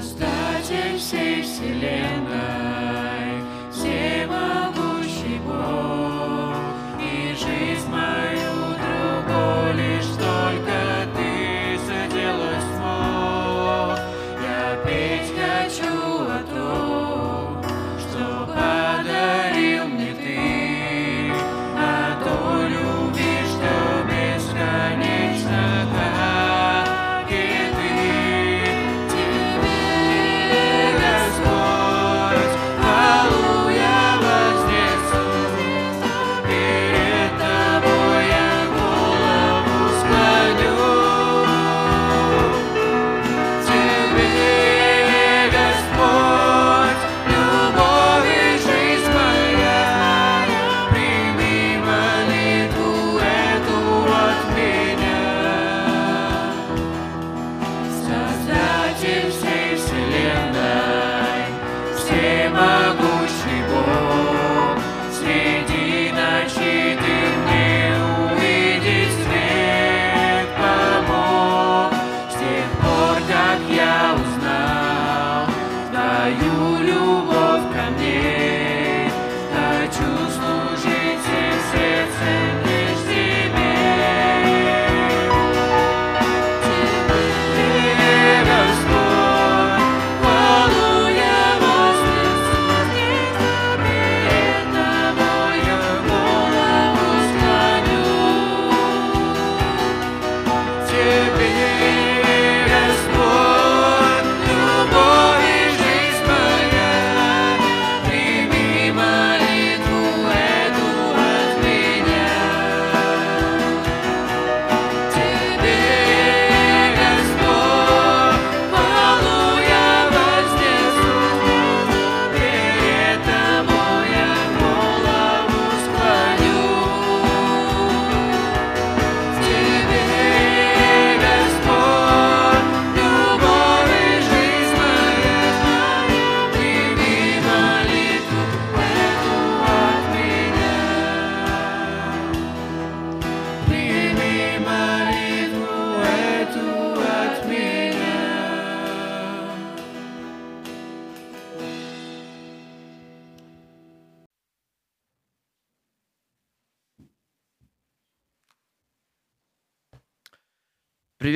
Создатель всей вселенной,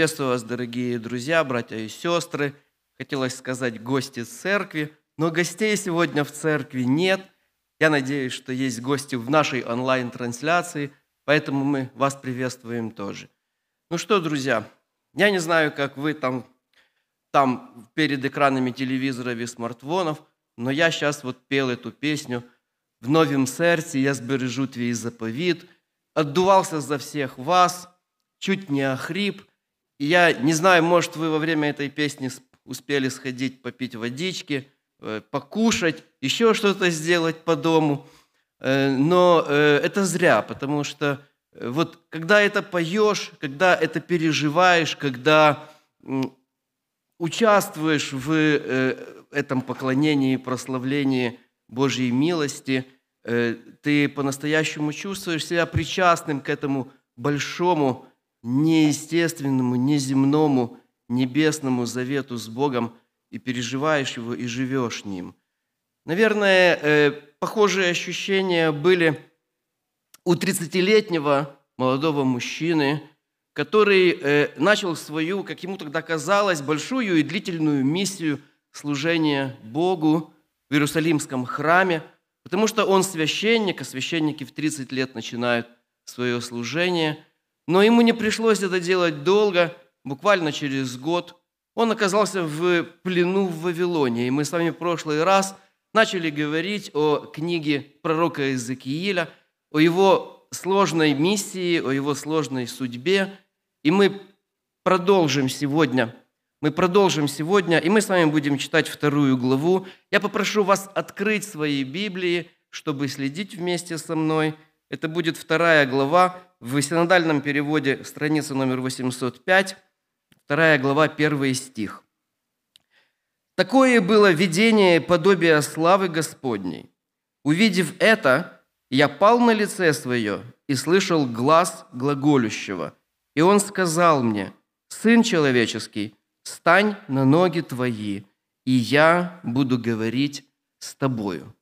Приветствую вас, дорогие друзья, братья и сестры. Хотелось сказать гости церкви, но гостей сегодня в церкви нет. Я надеюсь, что есть гости в нашей онлайн-трансляции, поэтому мы вас приветствуем тоже. Ну что, друзья, я не знаю, как вы там, там перед экранами телевизоров и смартфонов, но я сейчас вот пел эту песню «В новом сердце я сбережу твій заповіт», отдувался за всех вас, чуть не охрип. И я не знаю, может, вы во время этой песни успели сходить попить водички, э, покушать, еще что-то сделать по дому. Э, Но э, это зря, потому что вот когда это поешь, когда это переживаешь, когда участвуешь в этом поклонении прославлении Божьей милости, ты по-настоящему чувствуешь себя причастным к этому большому, неестественному, неземному, небесному завету с Богом и переживаешь его и живешь ним. Наверное, э, похожие ощущения были у 30-летнего молодого мужчины, который э, начал свою, как ему тогда казалось, большую и длительную миссию служения Богу в Иерусалимском храме, потому что он священник, а священники в 30 лет начинают свое служение. Но ему не пришлось это делать долго, буквально через год. Он оказался в плену в Вавилоне. И мы с вами в прошлый раз начали говорить о книге пророка Иезекииля, о его сложной миссии, о его сложной судьбе. И мы продолжим сегодня. Мы продолжим сегодня, и мы с вами будем читать вторую главу. Я попрошу вас открыть свои Библии, чтобы следить вместе со мной. Это будет вторая глава в синодальном переводе, страница номер 805, вторая глава, первый стих. Такое было видение подобия славы Господней. Увидев это, я пал на лице свое и слышал глаз глаголющего. И он сказал мне, «Сын человеческий, стань на ноги твои, и я буду говорить с тобою».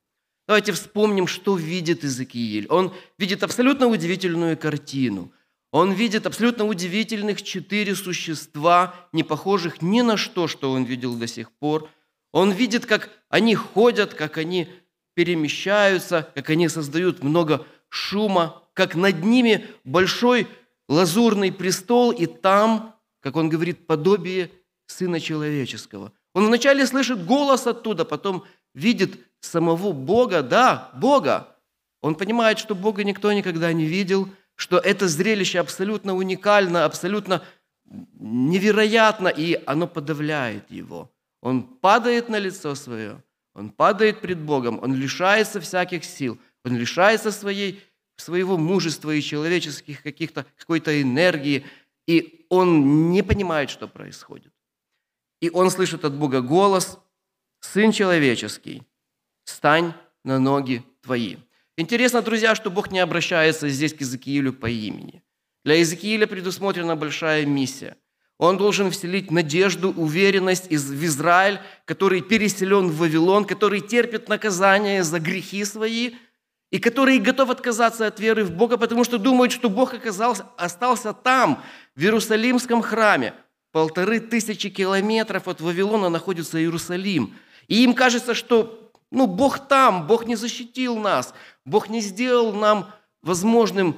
Давайте вспомним, что видит Иезекииль. Он видит абсолютно удивительную картину. Он видит абсолютно удивительных четыре существа, не похожих ни на что, что он видел до сих пор. Он видит, как они ходят, как они перемещаются, как они создают много шума, как над ними большой лазурный престол, и там, как он говорит, подобие Сына Человеческого. Он вначале слышит голос оттуда, потом видит самого Бога, да, Бога. Он понимает, что Бога никто никогда не видел, что это зрелище абсолютно уникально, абсолютно невероятно, и оно подавляет его. Он падает на лицо свое, он падает пред Богом, он лишается всяких сил, он лишается своей, своего мужества и человеческих каких-то, какой-то энергии, и он не понимает, что происходит. И он слышит от Бога голос, «Сын человеческий, стань на ноги твои». Интересно, друзья, что Бог не обращается здесь к Иезекиилю по имени. Для Иезекииля предусмотрена большая миссия. Он должен вселить надежду, уверенность в Израиль, который переселен в Вавилон, который терпит наказание за грехи свои, и который готов отказаться от веры в Бога, потому что думает, что Бог оказался, остался там, в Иерусалимском храме. Полторы тысячи километров от Вавилона находится Иерусалим. И им кажется, что ну, Бог там, Бог не защитил нас, Бог не сделал нам возможным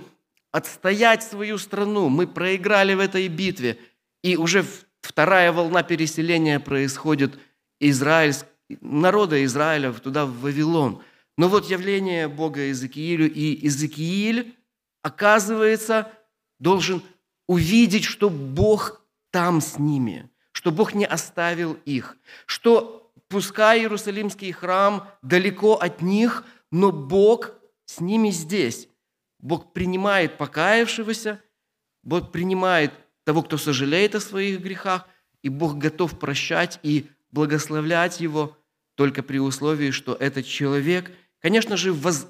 отстоять свою страну. Мы проиграли в этой битве. И уже вторая волна переселения происходит Израиль, народа Израиля туда, в Вавилон. Но вот явление Бога Иезекиилю, и Иезекииль, оказывается, должен увидеть, что Бог там с ними, что Бог не оставил их, что пускай Иерусалимский храм далеко от них, но Бог с ними здесь. Бог принимает покаявшегося, Бог принимает того, кто сожалеет о своих грехах, и Бог готов прощать и благословлять его только при условии, что этот человек, конечно же, воз,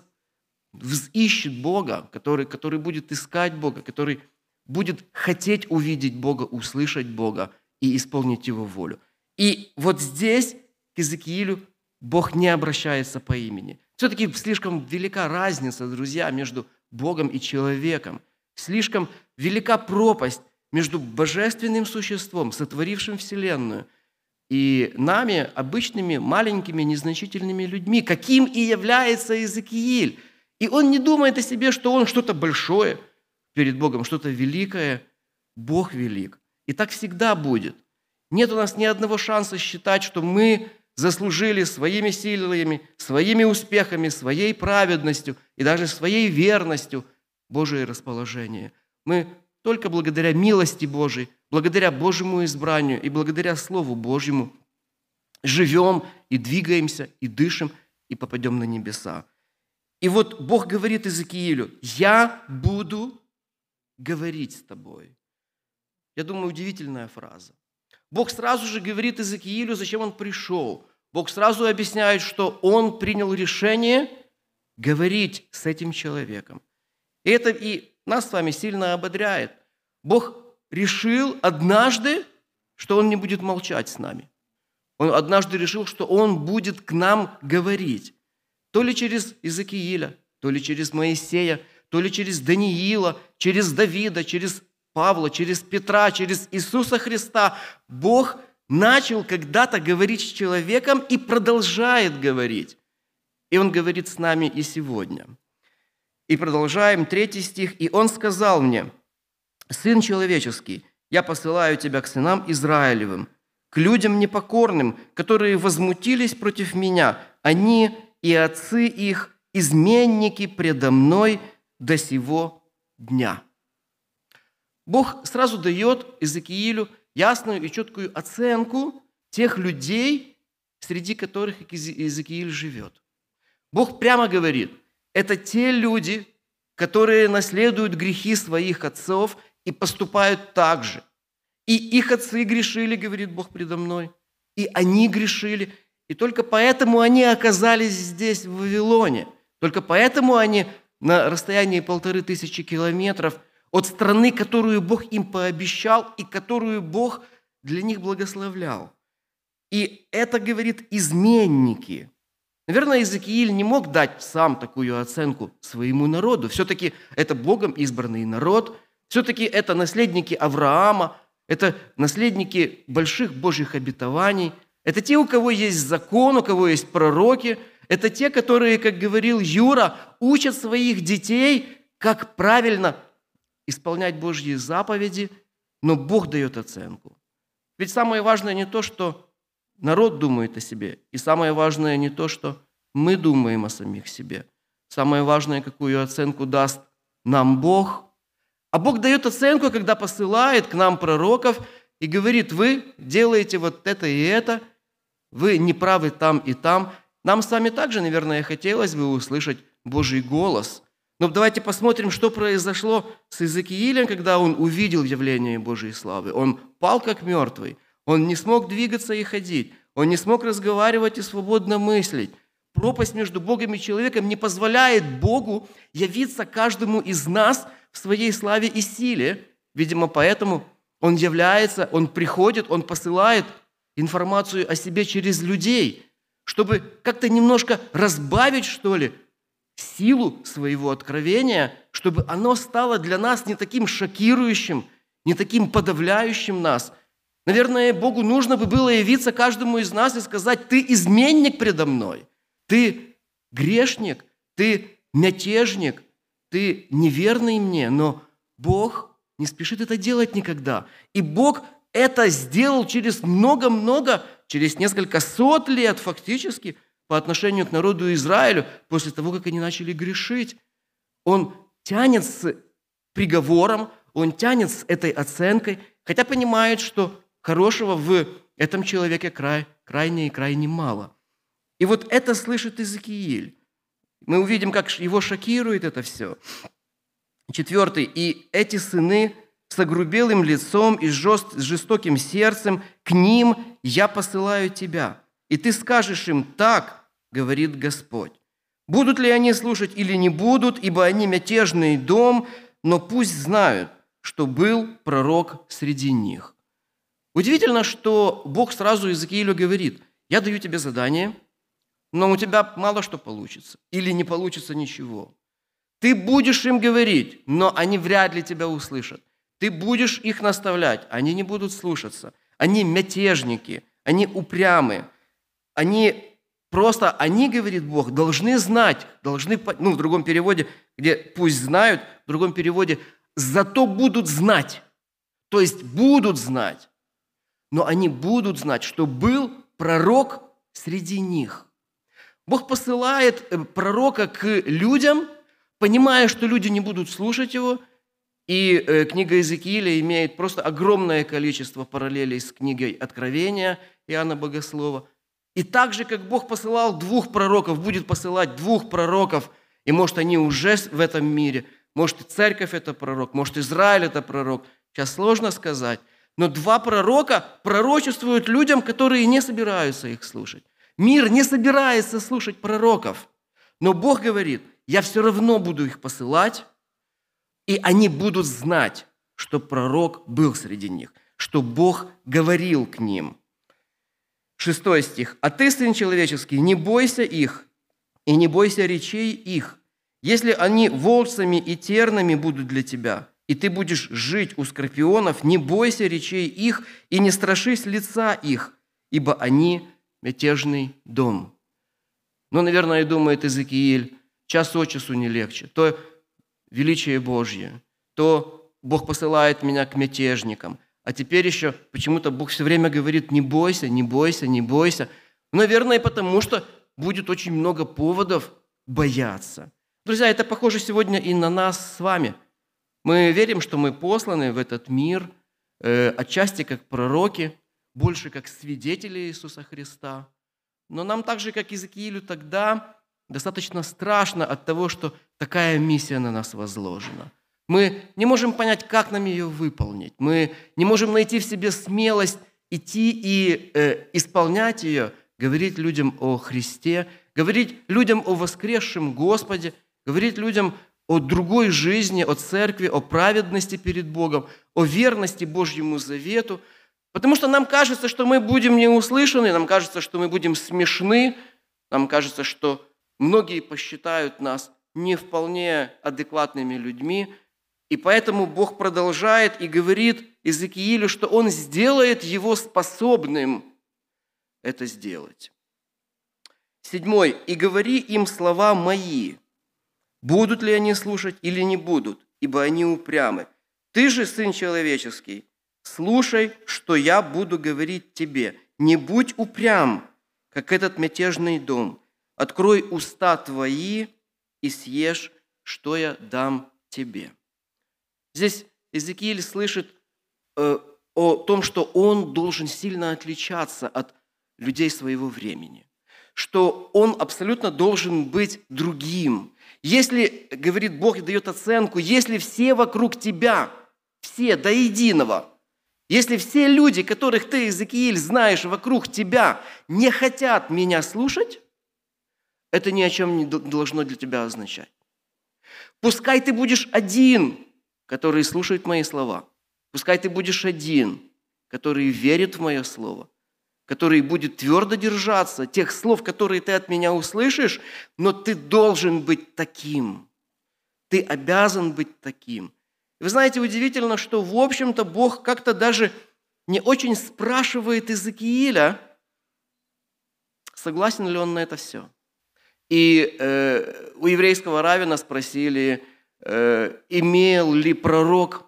ищет Бога, который, который будет искать Бога, который будет хотеть увидеть Бога, услышать Бога и исполнить Его волю. И вот здесь к Иезекиилю Бог не обращается по имени. Все-таки слишком велика разница, друзья, между Богом и человеком. Слишком велика пропасть между божественным существом, сотворившим Вселенную, и нами, обычными, маленькими, незначительными людьми, каким и является Иезекииль. И он не думает о себе, что он что-то большое перед Богом, что-то великое. Бог велик. И так всегда будет. Нет у нас ни одного шанса считать, что мы заслужили своими силами, своими успехами, своей праведностью и даже своей верностью Божие расположение. Мы только благодаря милости Божией, благодаря Божьему избранию и благодаря Слову Божьему живем и двигаемся, и дышим, и попадем на небеса. И вот Бог говорит Иезекиилю, «Я буду говорить с тобой». Я думаю, удивительная фраза. Бог сразу же говорит Иезекиилю, зачем он пришел. Бог сразу объясняет, что он принял решение говорить с этим человеком. И это и нас с вами сильно ободряет. Бог решил однажды, что Он не будет молчать с нами. Он однажды решил, что Он будет к нам говорить. То ли через Иезекииля, то ли через Моисея, то ли через Даниила, через Давида, через Павла, через Петра, через Иисуса Христа. Бог начал когда-то говорить с человеком и продолжает говорить. И Он говорит с нами и сегодня. И продолжаем, третий стих. «И Он сказал мне, Сын человеческий, я посылаю тебя к сынам Израилевым, к людям непокорным, которые возмутились против меня. Они и отцы их, изменники предо мной до сего дня». Бог сразу дает Иезекиилю ясную и четкую оценку тех людей, среди которых Иезекииль живет. Бог прямо говорит, это те люди, которые наследуют грехи своих отцов и поступают так же. И их отцы грешили, говорит Бог предо мной, и они грешили, и только поэтому они оказались здесь, в Вавилоне. Только поэтому они на расстоянии полторы тысячи километров – от страны, которую Бог им пообещал и которую Бог для них благословлял. И это говорит изменники. Наверное, Иезекииль не мог дать сам такую оценку своему народу. Все-таки это Богом избранный народ, все-таки это наследники Авраама, это наследники больших Божьих обетований, это те, у кого есть закон, у кого есть пророки, это те, которые, как говорил Юра, учат своих детей, как правильно исполнять Божьи заповеди, но Бог дает оценку. Ведь самое важное не то, что народ думает о себе. И самое важное не то, что мы думаем о самих себе. Самое важное, какую оценку даст нам Бог. А Бог дает оценку, когда посылает к нам пророков и говорит, вы делаете вот это и это, вы не правы там и там. Нам с вами также, наверное, хотелось бы услышать Божий голос. Но давайте посмотрим, что произошло с Иезекиилем, когда он увидел явление Божьей славы. Он пал как мертвый. Он не смог двигаться и ходить. Он не смог разговаривать и свободно мыслить. Пропасть между Богом и человеком не позволяет Богу явиться каждому из нас в своей славе и силе. Видимо, поэтому Он является, Он приходит, Он посылает информацию о себе через людей, чтобы как-то немножко разбавить, что ли, силу своего откровения, чтобы оно стало для нас не таким шокирующим, не таким подавляющим нас – Наверное, Богу нужно бы было явиться каждому из нас и сказать, ты изменник предо мной, ты грешник, ты мятежник, ты неверный мне, но Бог не спешит это делать никогда. И Бог это сделал через много-много, через несколько сот лет фактически по отношению к народу Израилю, после того, как они начали грешить. Он тянет с приговором, он тянет с этой оценкой, хотя понимает, что хорошего в этом человеке край, крайне и крайне мало. И вот это слышит Иезекииль. Мы увидим, как его шокирует это все. Четвертый. «И эти сыны с огрубелым лицом и с жестоким сердцем, к ним я посылаю тебя. И ты скажешь им, так, говорит Господь. Будут ли они слушать или не будут, ибо они мятежный дом, но пусть знают, что был пророк среди них. Удивительно, что Бог сразу Иезекиилю говорит, я даю тебе задание, но у тебя мало что получится или не получится ничего. Ты будешь им говорить, но они вряд ли тебя услышат. Ты будешь их наставлять, они не будут слушаться. Они мятежники, они упрямые. Они просто, они, говорит Бог, должны знать, должны, ну, в другом переводе, где пусть знают, в другом переводе, зато будут знать. То есть будут знать но они будут знать, что был пророк среди них. Бог посылает э, пророка к людям, понимая, что люди не будут слушать его, и э, книга Иезекииля имеет просто огромное количество параллелей с книгой Откровения Иоанна Богослова. И так же, как Бог посылал двух пророков, будет посылать двух пророков, и может они уже в этом мире, может и церковь это пророк, может Израиль это пророк, сейчас сложно сказать, но два пророка пророчествуют людям, которые не собираются их слушать. Мир не собирается слушать пророков. Но Бог говорит, я все равно буду их посылать, и они будут знать, что пророк был среди них, что Бог говорил к ним. Шестой стих. «А ты, Сын Человеческий, не бойся их, и не бойся речей их, если они волцами и тернами будут для тебя, и ты будешь жить у скорпионов, не бойся речей их и не страшись лица их, ибо они мятежный дом». Но, наверное, думает Иезекииль, час от часу не легче. То величие Божье, то Бог посылает меня к мятежникам. А теперь еще почему-то Бог все время говорит, не бойся, не бойся, не бойся. Наверное, потому что будет очень много поводов бояться. Друзья, это похоже сегодня и на нас с вами – мы верим, что мы посланы в этот мир э, отчасти как пророки, больше как свидетели Иисуса Христа. Но нам так же, как Иезекиилю тогда, достаточно страшно от того, что такая миссия на нас возложена. Мы не можем понять, как нам ее выполнить. Мы не можем найти в себе смелость идти и э, исполнять ее, говорить людям о Христе, говорить людям о воскресшем Господе, говорить людям о другой жизни, о церкви, о праведности перед Богом, о верности Божьему завету, Потому что нам кажется, что мы будем не услышаны, нам кажется, что мы будем смешны, нам кажется, что многие посчитают нас не вполне адекватными людьми, и поэтому Бог продолжает и говорит Иезекиилю, что Он сделает его способным это сделать. Седьмой. «И говори им слова мои, будут ли они слушать или не будут, ибо они упрямы. Ты же, Сын Человеческий, слушай, что я буду говорить тебе. Не будь упрям, как этот мятежный дом. Открой уста твои и съешь, что я дам тебе». Здесь Иезекииль слышит э, о том, что он должен сильно отличаться от людей своего времени, что он абсолютно должен быть другим. Если, говорит Бог и дает оценку, если все вокруг тебя, все до единого, если все люди, которых ты, Иезекииль, знаешь вокруг тебя, не хотят меня слушать, это ни о чем не должно для тебя означать. Пускай ты будешь один, который слушает мои слова. Пускай ты будешь один, который верит в мое слово, который будет твердо держаться тех слов, которые ты от меня услышишь, но ты должен быть таким. Ты обязан быть таким. Вы знаете, удивительно, что, в общем-то, Бог как-то даже не очень спрашивает Иезекииля, согласен ли он на это все. И э, у еврейского равина спросили, имел ли пророк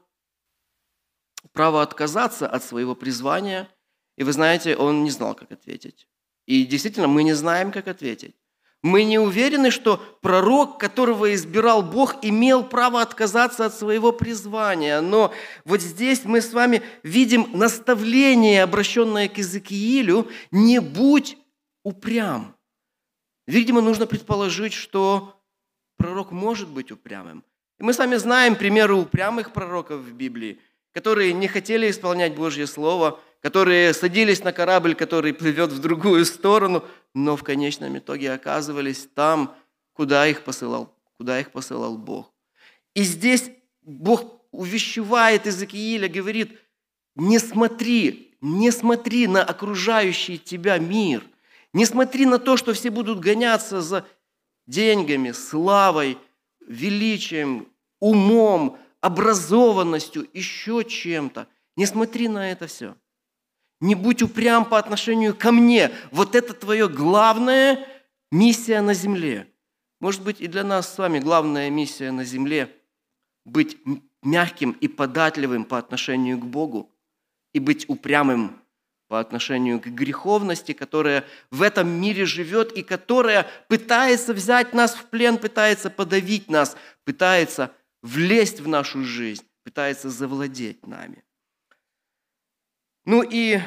право отказаться от своего призвания. И вы знаете, он не знал, как ответить. И действительно, мы не знаем, как ответить. Мы не уверены, что пророк, которого избирал Бог, имел право отказаться от своего призвания. Но вот здесь мы с вами видим наставление, обращенное к Иезекиилю, «Не будь упрям». Видимо, нужно предположить, что пророк может быть упрямым. И мы с вами знаем примеры упрямых пророков в Библии, которые не хотели исполнять Божье Слово, которые садились на корабль, который плывет в другую сторону, но в конечном итоге оказывались там, куда их посылал, куда их посылал Бог. И здесь Бог увещевает Иезекииля, говорит, не смотри, не смотри на окружающий тебя мир – не смотри на то, что все будут гоняться за деньгами, славой, величием, умом, образованностью, еще чем-то. Не смотри на это все. Не будь упрям по отношению ко мне. Вот это твоя главная миссия на земле. Может быть, и для нас с вами главная миссия на земле – быть мягким и податливым по отношению к Богу и быть упрямым по отношению к греховности, которая в этом мире живет и которая пытается взять нас в плен, пытается подавить нас, пытается влезть в нашу жизнь, пытается завладеть нами. Ну и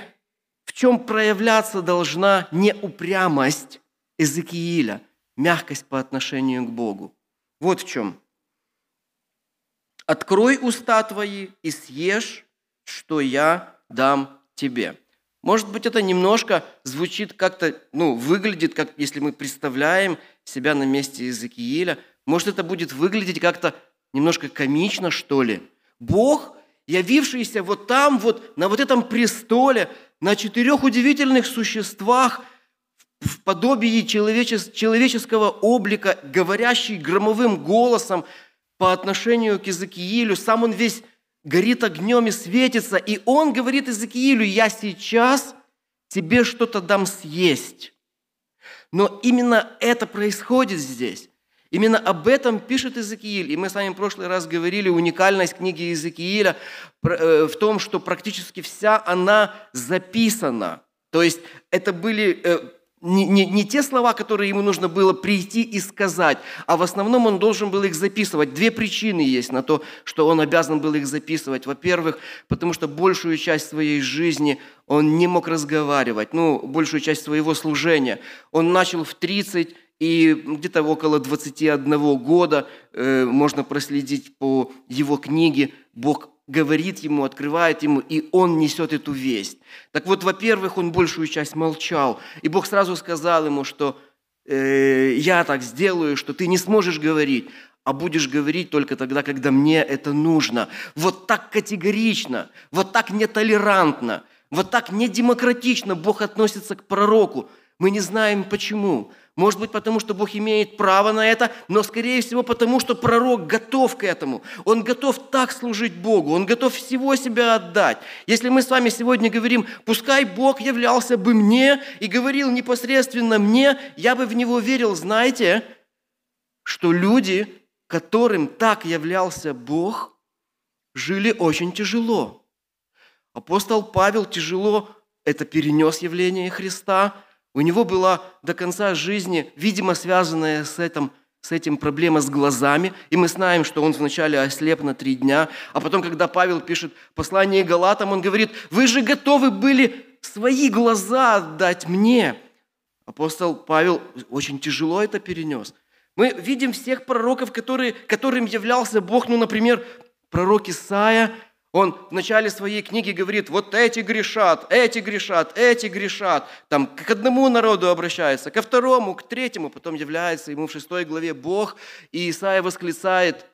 в чем проявляться должна неупрямость Эзекииля, мягкость по отношению к Богу. Вот в чем. «Открой уста твои и съешь, что я дам тебе». Может быть, это немножко звучит как-то, ну, выглядит, как если мы представляем себя на месте Иезекииля. Может, это будет выглядеть как-то немножко комично, что ли. Бог, явившийся вот там, вот на вот этом престоле, на четырех удивительных существах, в подобии человеческого облика, говорящий громовым голосом по отношению к Иезекиилю, сам он весь горит огнем и светится, и он говорит Иезекиилю, я сейчас тебе что-то дам съесть. Но именно это происходит здесь. Именно об этом пишет Иезекииль. И мы с вами в прошлый раз говорили, уникальность книги Иезекииля э, в том, что практически вся она записана. То есть это были э, не, не, не те слова, которые ему нужно было прийти и сказать, а в основном он должен был их записывать. Две причины есть на то, что он обязан был их записывать. Во-первых, потому что большую часть своей жизни он не мог разговаривать, ну, большую часть своего служения. Он начал в 30 и где-то около 21 года э, можно проследить по его книге, Бог говорит ему, открывает ему, и он несет эту весть. Так вот, во-первых, он большую часть молчал, и Бог сразу сказал ему, что э, я так сделаю, что ты не сможешь говорить, а будешь говорить только тогда, когда мне это нужно. Вот так категорично, вот так нетолерантно, Вот так недемократично Бог относится к пророку. Мы не знаем почему. Может быть, потому что Бог имеет право на это, но, скорее всего, потому что пророк готов к этому. Он готов так служить Богу, он готов всего себя отдать. Если мы с вами сегодня говорим, пускай Бог являлся бы мне и говорил непосредственно мне, я бы в Него верил, знаете, что люди, которым так являлся Бог, жили очень тяжело. Апостол Павел тяжело это перенес явление Христа. У него была до конца жизни, видимо, связанная с этим, с этим проблема с глазами. И мы знаем, что он вначале ослеп на три дня. А потом, когда Павел пишет послание Галатам, он говорит, вы же готовы были свои глаза отдать мне. Апостол Павел очень тяжело это перенес. Мы видим всех пророков, которые, которым являлся Бог, ну, например, пророк Исаия, он в начале своей книги говорит, вот эти грешат, эти грешат, эти грешат. Там к одному народу обращается, ко второму, к третьему. Потом является ему в шестой главе Бог, и Исаия восклицает,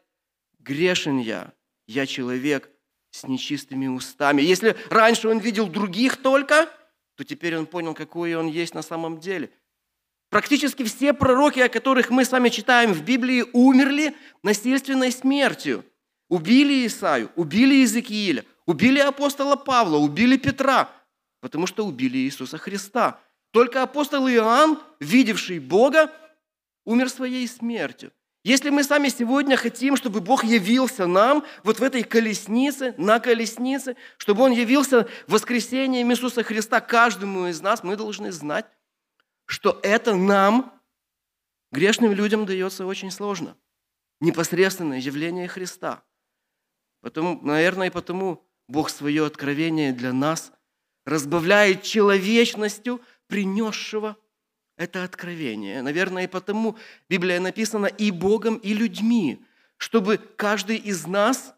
грешен я, я человек с нечистыми устами. Если раньше он видел других только, то теперь он понял, какой он есть на самом деле. Практически все пророки, о которых мы с вами читаем в Библии, умерли насильственной смертью – Убили Исаю, убили Иезекииля, убили апостола Павла, убили Петра, потому что убили Иисуса Христа. Только апостол Иоанн, видевший Бога, умер своей смертью. Если мы сами сегодня хотим, чтобы Бог явился нам вот в этой колеснице, на колеснице, чтобы Он явился в воскресенье Иисуса Христа каждому из нас, мы должны знать, что это нам, грешным людям, дается очень сложно. Непосредственное явление Христа – Потому, наверное, и потому Бог свое откровение для нас разбавляет человечностью, принесшего это откровение. Наверное, и потому Библия написана и Богом, и людьми, чтобы каждый из нас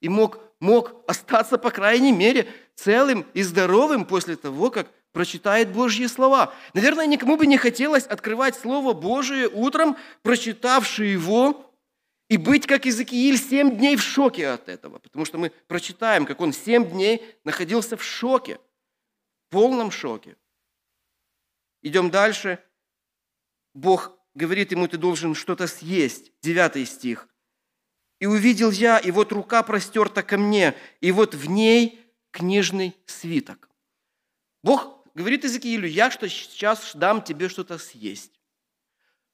и мог, мог остаться, по крайней мере, целым и здоровым после того, как прочитает Божьи слова. Наверное, никому бы не хотелось открывать Слово Божие утром, прочитавши его, и быть, как Иезекииль, семь дней в шоке от этого. Потому что мы прочитаем, как он семь дней находился в шоке, в полном шоке. Идем дальше. Бог говорит ему, ты должен что-то съесть. Девятый стих. «И увидел я, и вот рука простерта ко мне, и вот в ней книжный свиток». Бог говорит Иезекиилю, я что сейчас дам тебе что-то съесть.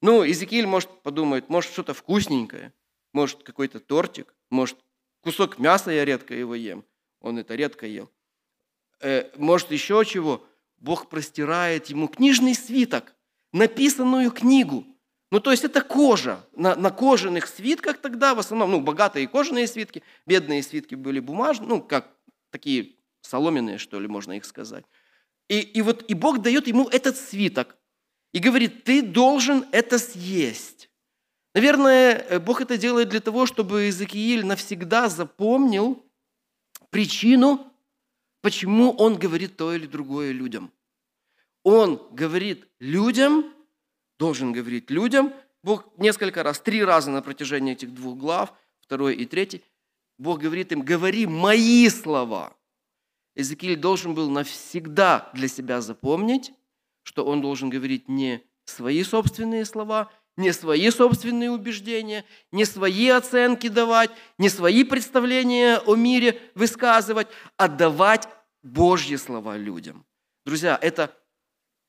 Ну, Иезекииль может подумать, может что-то вкусненькое – может, какой-то тортик, может, кусок мяса я редко его ем. Он это редко ел. Э, может, еще чего. Бог простирает ему книжный свиток, написанную книгу. Ну, то есть это кожа. На, на кожаных свитках тогда в основном, ну, богатые кожаные свитки, бедные свитки были бумажные, ну, как такие соломенные, что ли, можно их сказать. И, и вот и Бог дает ему этот свиток и говорит, ты должен это съесть. Наверное, э, Бог это делает для того, чтобы Иезекииль навсегда запомнил причину, почему он говорит то или другое людям. Он говорит людям, должен говорить людям, Бог несколько раз, три раза на протяжении этих двух глав, второй и третий, Бог говорит им, говори мои слова. Иезекииль должен был навсегда для себя запомнить, что он должен говорить не свои собственные слова – не свои собственные убеждения, не свои оценки давать, не свои представления о мире высказывать, а давать Божьи слова людям. Друзья, это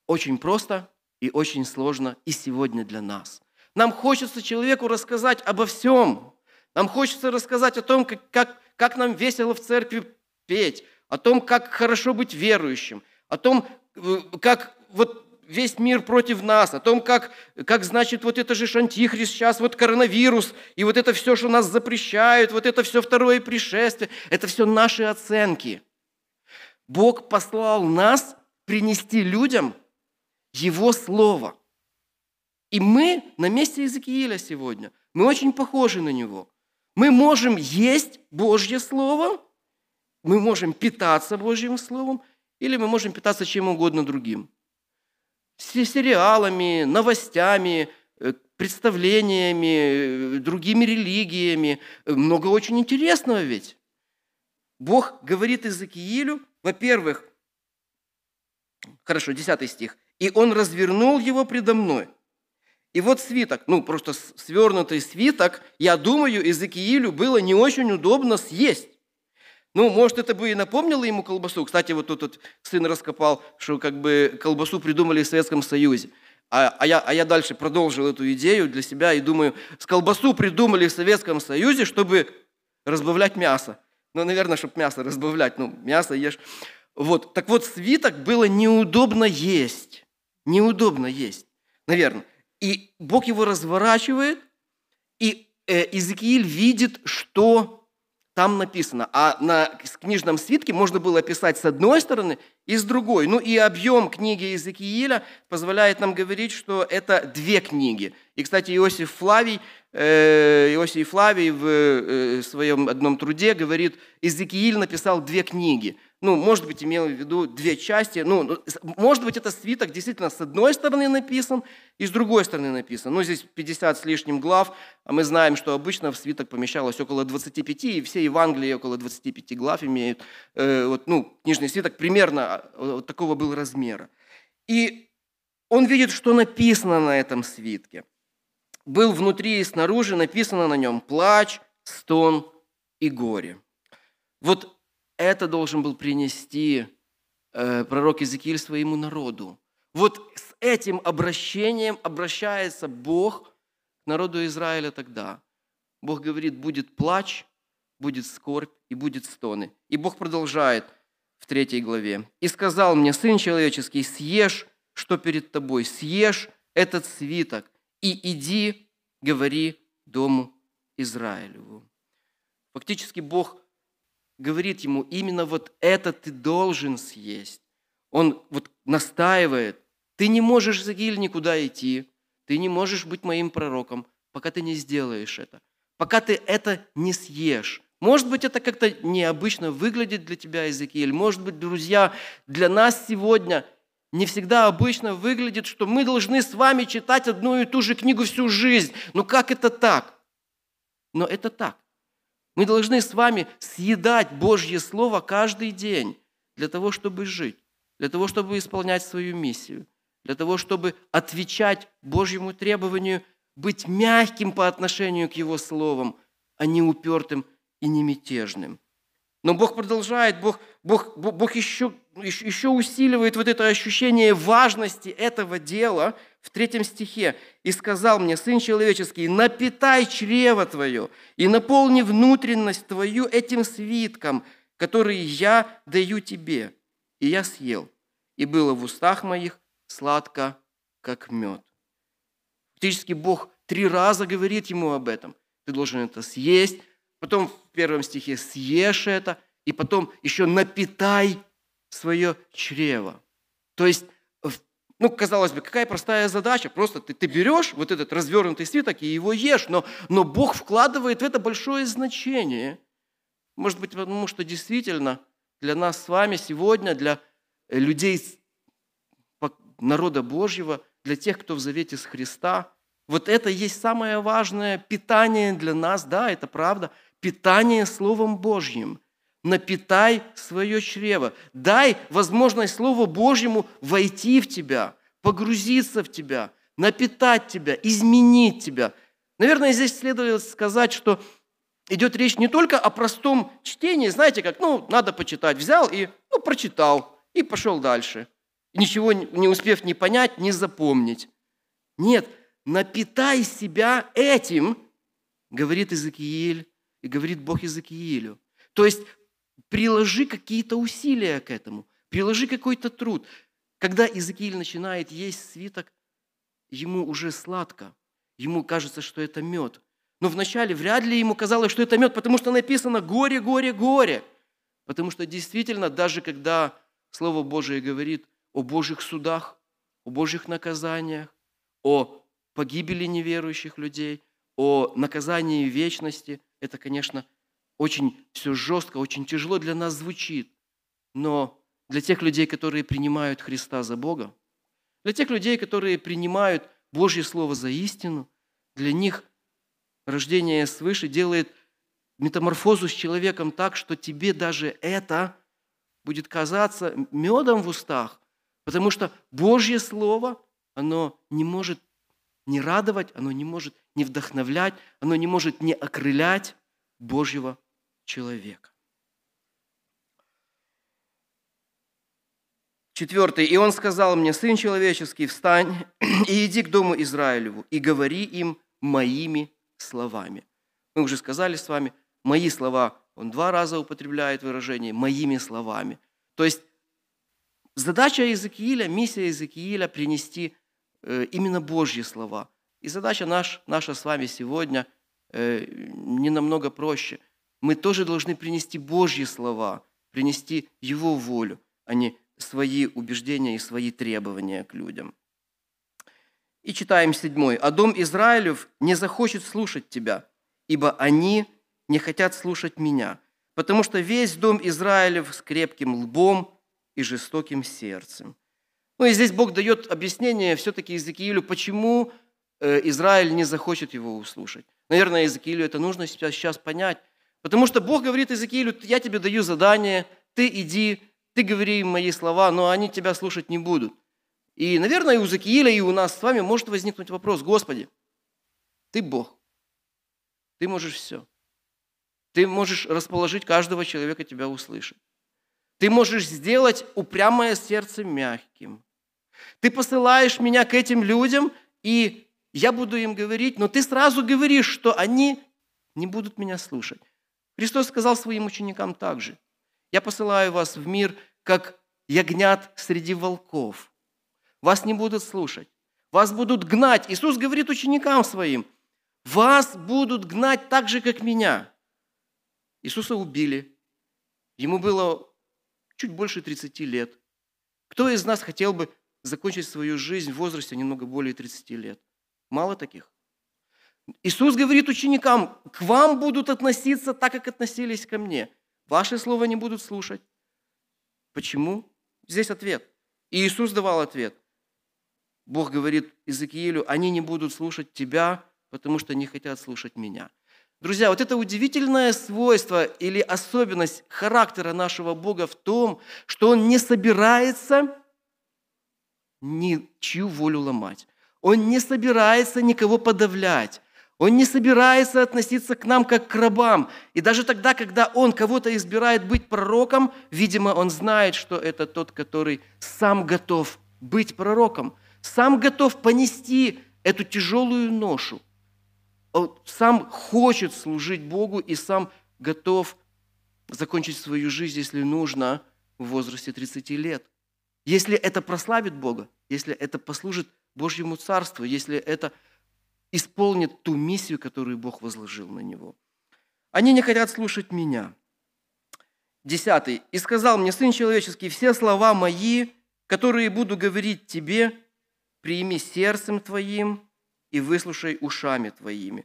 очень просто и очень сложно и сегодня для нас. Нам хочется человеку рассказать обо всем. Нам хочется рассказать о том, как, как, как нам весело в церкви петь, о том, как хорошо быть верующим, о том, э, как вот весь мир против нас, о том, как, как значит, вот это же антихрист сейчас, вот коронавирус, и вот это все, что нас запрещают, вот это все второе пришествие, это все наши оценки. Бог послал нас принести людям Его Слово. И мы на месте Иезекииля сегодня, мы очень похожи на него. Мы можем есть Божье Слово, мы можем питаться Божьим Словом, или мы можем питаться чем угодно другим – сериалами, новостями, э, представлениями, э, другими религиями. Много очень интересного ведь. Бог говорит Иезекиилю, во-первых, Хорошо, 10 стих. «И он развернул его предо мной». И вот свиток, ну просто свернутый свиток, я думаю, Иезекиилю было не очень удобно съесть. Ну, может, это бы и напомнило ему колбасу. Кстати, вот тут вот сын раскопал, что как бы колбасу придумали в Советском Союзе. А, а, я, а я дальше продолжил эту идею для себя и думаю, с колбасу придумали в Советском Союзе, чтобы разбавлять мясо. Ну, наверное, чтобы мясо разбавлять. Ну, мясо ешь. Вот. Так вот, свиток было неудобно есть. Неудобно есть. Наверное. И Бог его разворачивает, и э, Иезекииль видит, что там написано. А на книжном свитке можно было писать с одной стороны и с другой. Ну и объем книги Иезекииля позволяет нам говорить, что это две книги. И, кстати, Иосиф Флавий, э, Иосиф Флавий в э, своем одном труде говорит, Иезекииль написал две книги – ну, может быть, имел в виду две части. Ну, ну может быть, это свиток действительно с одной стороны написан и с другой стороны написан. Ну, здесь 50 с лишним глав, а мы знаем, что обычно в свиток помещалось около 25, и все Евангелия около 25 глав имеют. Э, вот, ну, книжный свиток примерно а, вот такого был размера. И он видит, что написано на этом свитке. Был внутри и снаружи написано на нем плач, стон и горе. Вот это должен был принести э, пророк Иезекииль своему народу. Вот с этим обращением обращается Бог к народу Израиля тогда. Бог говорит, будет плач, будет скорбь и будет стоны. И Бог продолжает в третьей главе. «И сказал мне, сын человеческий, съешь, что перед тобой, съешь этот свиток, и иди, говори дому Израилеву». Фактически Бог говорит ему, именно вот это ты должен съесть. Он вот настаивает, ты не можешь, Загиль, никуда идти, ты не можешь быть моим пророком, пока ты не сделаешь это, пока ты это не съешь. Может быть, это как-то необычно выглядит для тебя, Иезекииль. Может быть, друзья, для нас сегодня не всегда обычно выглядит, что мы должны с вами читать одну и ту же книгу всю жизнь. Но как это так? Но это так. Мы должны с вами съедать Божье Слово каждый день для того, чтобы жить, для того, чтобы исполнять свою миссию, для того, чтобы отвечать Божьему требованию быть мягким по отношению к Его Словам, а не упертым и не мятежным. Но Бог продолжает, Бог, Бог, Бог еще, еще усиливает вот это ощущение важности этого дела – в третьем стихе, «И сказал мне, Сын человеческий, напитай чрево твое и наполни внутренность твою этим свитком, который я даю тебе». И я съел, и было в устах моих сладко, как мед. Фактически Бог три раза говорит ему об этом. Ты должен это съесть, потом в первом стихе съешь это, и потом еще напитай свое чрево. То есть ну, казалось бы, какая простая задача. Просто ты, ты берешь вот этот развернутый свиток и его ешь. Но, но Бог вкладывает в это большое значение. Может быть, потому что действительно для нас с вами сегодня, для людей народа Божьего, для тех, кто в завете с Христа, вот это есть самое важное питание для нас, да, это правда, питание Словом Божьим – напитай свое чрево. Дай возможность Слову Божьему войти в тебя, погрузиться в тебя, напитать тебя, изменить тебя. Наверное, здесь следует сказать, что идет речь не только о простом чтении, знаете, как, ну, надо почитать. Взял и, ну, прочитал, и пошел дальше. Ничего не успев ни понять, ни запомнить. Нет, напитай себя этим, говорит Иезекииль, и говорит Бог Иезекиилю. То есть приложи какие-то усилия к этому, приложи какой-то труд. Когда Иезекииль начинает есть свиток, ему уже сладко, ему кажется, что это мед. Но вначале вряд ли ему казалось, что это мед, потому что написано «горе, горе, горе». Потому что действительно, даже когда Слово Божие говорит о Божьих судах, о Божьих наказаниях, о погибели неверующих людей, о наказании вечности, это, конечно, очень все жестко, очень тяжело для нас звучит. Но для тех людей, которые принимают Христа за Бога, для тех людей, которые принимают Божье Слово за истину, для них рождение свыше делает метаморфозу с человеком так, что тебе даже это будет казаться медом в устах, Потому что Божье Слово, оно не может не радовать, оно не может не вдохновлять, оно не может не окрылять Божьего человека. Четвертый. «И он сказал мне, Сын человеческий, встань и иди к дому Израилеву, и говори им моими словами». Мы уже сказали с вами, мои слова, он два раза употребляет выражение «моими словами». То есть задача Иезекииля, миссия Иезекииля – принести э, именно Божьи слова. И задача наш, наша с вами сегодня э, не намного проще. Мы тоже должны принести Божьи слова, принести Его волю, а не свои убеждения и свои требования к людям. И читаем седьмой. «А дом Израилев не захочет слушать тебя, ибо они не хотят слушать меня, потому что весь дом Израилев с крепким лбом и жестоким сердцем». Ну и здесь Бог дает объяснение все-таки Иезекиилю, почему э, Израиль не захочет его услышать. Наверное, Иезекиилю это нужно сейчас понять, потому что Бог говорит Иезекиилю, я тебе даю задание, ты иди, ты говори им мои слова, но они тебя слушать не будут. И, наверное, у Закииля и у нас с вами может возникнуть вопрос, Господи, ты Бог, ты можешь все. Ты можешь расположить каждого человека тебя услышать. Ты можешь сделать упрямое сердце мягким. Ты посылаешь меня к этим людям, и я буду им говорить, но ты сразу говоришь, что они не будут меня слушать. Христос сказал своим ученикам также – я посылаю вас в мир, как ягнят среди волков. Вас не будут слушать. Вас будут гнать. Иисус говорит ученикам своим, вас будут гнать так же, как меня. Иисуса убили. Ему было чуть больше 30 лет. Кто из нас хотел бы закончить свою жизнь в возрасте немного более 30 лет? Мало таких. Иисус говорит ученикам, к вам будут относиться так, как относились ко мне. Ваши слова не будут слушать. Почему? Здесь ответ. И Иисус давал ответ. Бог говорит Иезекиилю, они не будут слушать тебя, потому что не хотят слушать меня. Друзья, вот это удивительное свойство или особенность характера нашего Бога в том, что Он не собирается ничью волю ломать. Он не собирается никого подавлять. Он не собирается относиться к нам как к рабам. И даже тогда, когда он кого-то избирает быть пророком, видимо, он знает, что это тот, который сам готов быть пророком, сам готов понести эту тяжелую ношу. Он сам хочет служить Богу и сам готов закончить свою жизнь, если нужно, в возрасте 30 лет. Если это прославит Бога, если это послужит Божьему Царству, если это исполнит ту миссию, которую Бог возложил на него. Они не хотят слушать меня. Десятый. «И сказал мне, Сын Человеческий, все слова мои, которые буду говорить тебе, прими сердцем твоим и выслушай ушами твоими».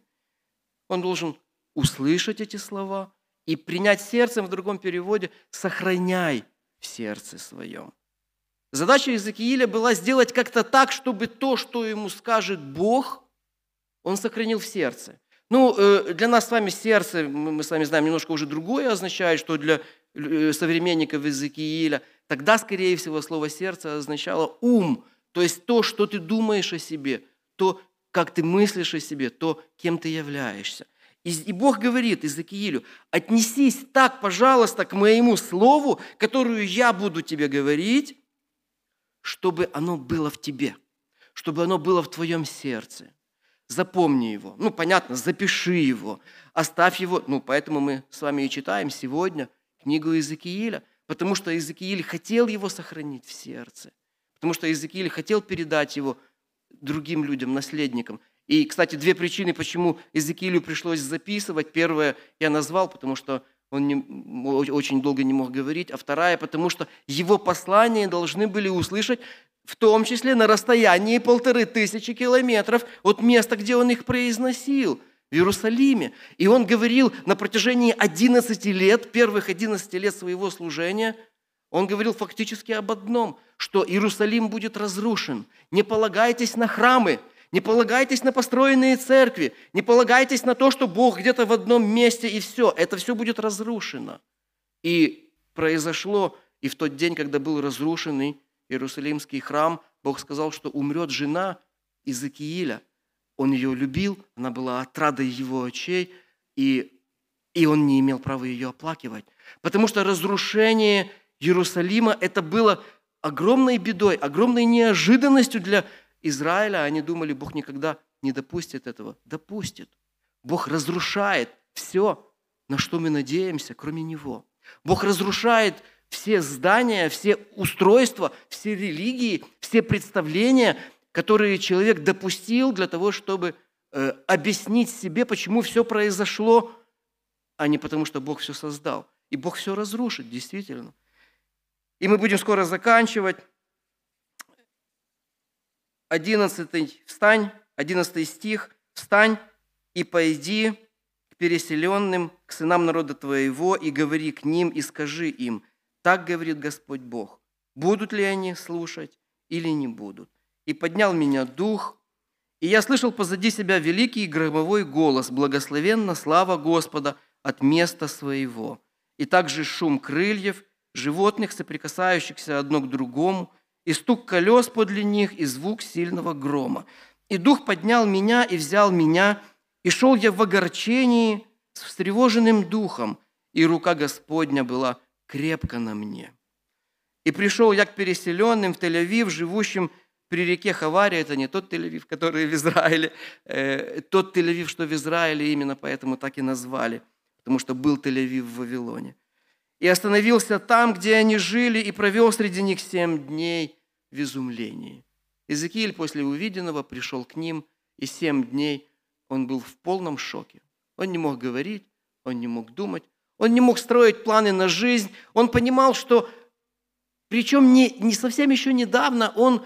Он должен услышать эти слова и принять сердцем, в другом переводе, «сохраняй в сердце своем». Задача Иезекииля была сделать как-то так, чтобы то, что ему скажет Бог, он сохранил в сердце. Ну, э, для нас с вами сердце, мы с вами знаем, немножко уже другое означает, что для э, современников Иезекииля. Тогда, скорее всего, слово «сердце» означало «ум», то есть то, что ты думаешь о себе, то, как ты мыслишь о себе, то, кем ты являешься. И Бог говорит Иезекиилю, отнесись так, пожалуйста, к моему слову, которую я буду тебе говорить, чтобы оно было в тебе, чтобы оно было в твоем сердце запомни его. Ну, понятно, запиши его, оставь его. Ну, поэтому мы с вами и читаем сегодня книгу Иезекииля, потому что Иезекииль хотел его сохранить в сердце, потому что Иезекииль хотел передать его другим людям, наследникам. И, кстати, две причины, почему Иезекиилю пришлось записывать. Первое я назвал, потому что он не, очень долго не мог говорить, а вторая, потому что его послания должны были услышать в том числе на расстоянии полторы тысячи километров от места, где он их произносил, в Иерусалиме. И он говорил на протяжении 11 лет, первых 11 лет своего служения, он говорил фактически об одном, что Иерусалим будет разрушен. Не полагайтесь на храмы, не полагайтесь на построенные церкви, не полагайтесь на то, что Бог где-то в одном месте и все. Это все будет разрушено. И произошло и в тот день, когда был разрушенный Иерусалимский храм, Бог сказал, что умрет жена Иезекииля. Он ее любил, она была отрадой его очей, и, и он не имел права ее оплакивать. Потому что разрушение Иерусалима – это было огромной бедой, огромной неожиданностью для Израиля. Они думали, Бог никогда не допустит этого. Допустит. Бог разрушает все, на что мы надеемся, кроме Него. Бог разрушает все здания, все устройства, все религии, все представления, которые человек допустил для того, чтобы э, объяснить себе, почему все произошло, а не потому, что Бог все создал. И Бог все разрушит, действительно. И мы будем скоро заканчивать. 11 встань, 11 стих, встань и пойди к переселенным, к сынам народа твоего, и говори к ним, и скажи им, так говорит Господь Бог, будут ли они слушать или не будут. И поднял меня дух, и я слышал позади себя великий громовой голос, благословенна слава Господа от места своего. И также шум крыльев, животных, соприкасающихся одно к другому, и стук колес подле них, и звук сильного грома. И дух поднял меня и взял меня, и шел я в огорчении с встревоженным духом, и рука Господня была крепко на мне. И пришел я к переселенным в Тель-Авив, живущим при реке Хавария, это не тот Тель-Авив, который в Израиле, э, тот Тель-Авив, что в Израиле, именно поэтому так и назвали, потому что был Тель-Авив в Вавилоне. И остановился там, где они жили, и провел среди них семь дней в изумлении. Иезекииль после увиденного пришел к ним, и семь дней он был в полном шоке. Он не мог говорить, он не мог думать, он не мог строить планы на жизнь. Он понимал, что, причем не, не совсем еще недавно, он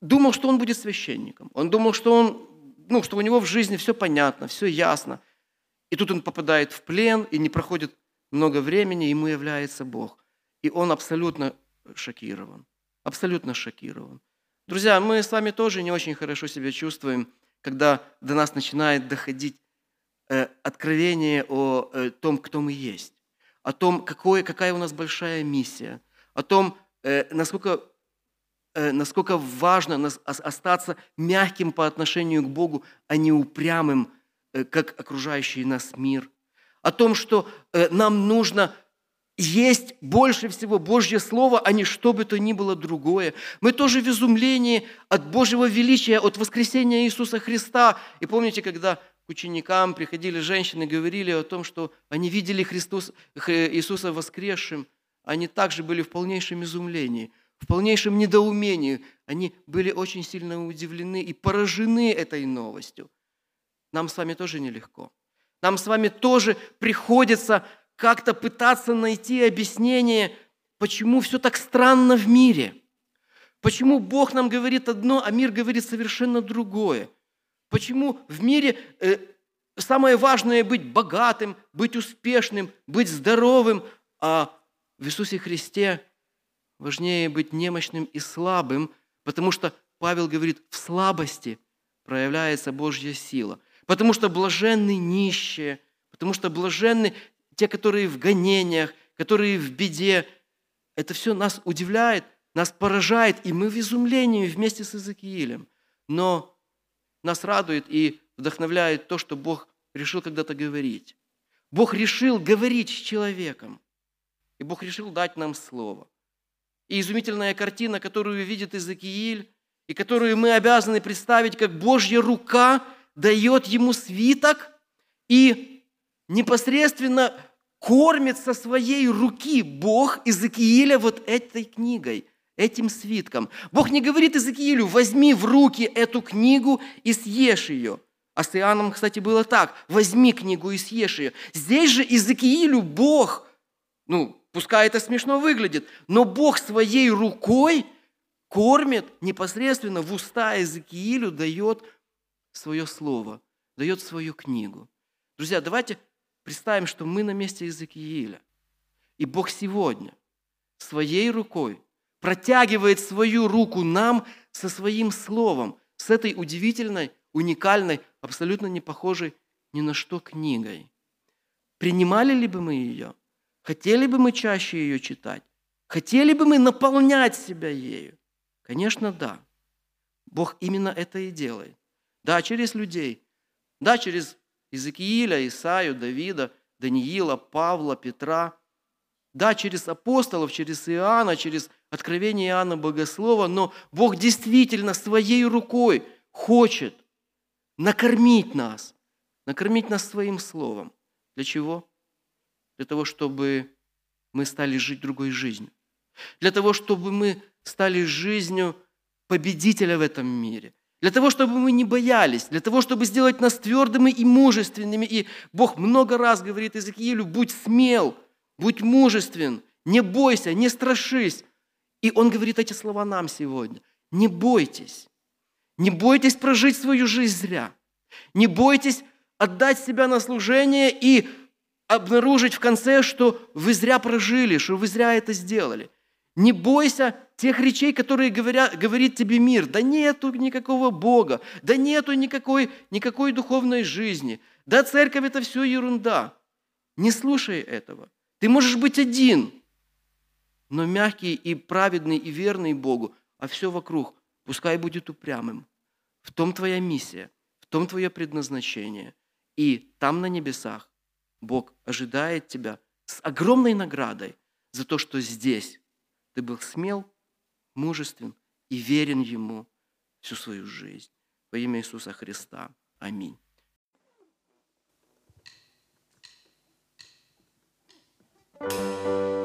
думал, что он будет священником. Он думал, что, он, ну, что у него в жизни все понятно, все ясно. И тут он попадает в плен, и не проходит много времени, ему является Бог. И он абсолютно шокирован. Абсолютно шокирован. Друзья, мы с вами тоже не очень хорошо себя чувствуем, когда до нас начинает доходить откровение о э, том, кто мы есть, о том, какое, какая у нас большая миссия, о том, э, насколько, э, насколько важно остаться мягким по отношению к Богу, а не упрямым, э, как окружающий нас мир, о том, что э, нам нужно есть больше всего Божье Слово, а не что бы то ни было другое. Мы тоже в изумлении от Божьего величия, от воскресения Иисуса Христа. И помните, когда к ученикам приходили женщины говорили о том, что они видели Христос, Иисуса воскресшим, они также были в полнейшем изумлении, в полнейшем недоумении. Они были очень сильно удивлены и поражены этой новостью. Нам с вами тоже нелегко. Нам с вами тоже приходится как-то пытаться найти объяснение, почему все так странно в мире. Почему Бог нам говорит одно, а мир говорит совершенно другое. Почему в мире э, самое важное быть богатым, быть успешным, быть здоровым, а в Иисусе Христе важнее быть немощным и слабым, потому что Павел говорит, в слабости проявляется Божья сила. Потому что блаженны нищие, потому что блаженны те, которые в гонениях, которые в беде. Это все нас удивляет, нас поражает, и мы в изумлении вместе с Иезекиилем. Но нас радует и вдохновляет то, что Бог решил когда-то говорить. Бог решил говорить с человеком. И Бог решил дать нам слово. И изумительная картина, которую видит Иезекииль, и которую мы обязаны представить, как Божья рука дает ему свиток, и непосредственно кормит со своей руки Бог Иезекииля вот этой книгой, этим свитком. Бог не говорит Иезекиилю, возьми в руки эту книгу и съешь ее. А с Иоанном, кстати, было так, возьми книгу и съешь ее. Здесь же Иезекиилю Бог, ну, пускай это смешно выглядит, но Бог своей рукой кормит непосредственно в уста Иезекиилю, дает свое слово, дает свою книгу. Друзья, давайте Представим, что мы на месте Иезекииля. И Бог сегодня своей рукой протягивает свою руку нам со своим словом, с этой удивительной, уникальной, абсолютно не похожей ни на что книгой. Принимали ли бы мы ее? Хотели бы мы чаще ее читать? Хотели бы мы наполнять себя ею? Конечно, да. Бог именно это и делает. Да, через людей. Да, через Иезекииля, Исаию, Давида, Даниила, Павла, Петра. Да, через апостолов, через Иоанна, через откровение Иоанна Богослова. Но Бог действительно своей рукой хочет накормить нас. Накормить нас своим словом. Для чего? Для того, чтобы мы стали жить другой жизнью. Для того, чтобы мы стали жизнью победителя в этом мире. Для того, чтобы мы не боялись, для того, чтобы сделать нас твердыми и мужественными. И Бог много раз говорит Иезекиилю, будь смел, будь мужествен, не бойся, не страшись. И Он говорит эти слова нам сегодня. Не бойтесь. Не бойтесь прожить свою жизнь зря. Не бойтесь отдать себя на служение и обнаружить в конце, что вы зря прожили, что вы зря это сделали. Не бойся тех речей, которые говорят, говорит тебе мир. Да нету никакого Бога, да нету никакой, никакой духовной жизни. Да церковь это все ерунда. Не слушай этого. Ты можешь быть один, но мягкий и праведный и верный Богу, а все вокруг пускай будет упрямым. В том твоя миссия, в том твое предназначение. И там на небесах Бог ожидает тебя с огромной наградой за то, что здесь ты был смел, мужествен и верен Ему всю свою жизнь. Во имя Иисуса Христа. Аминь. Música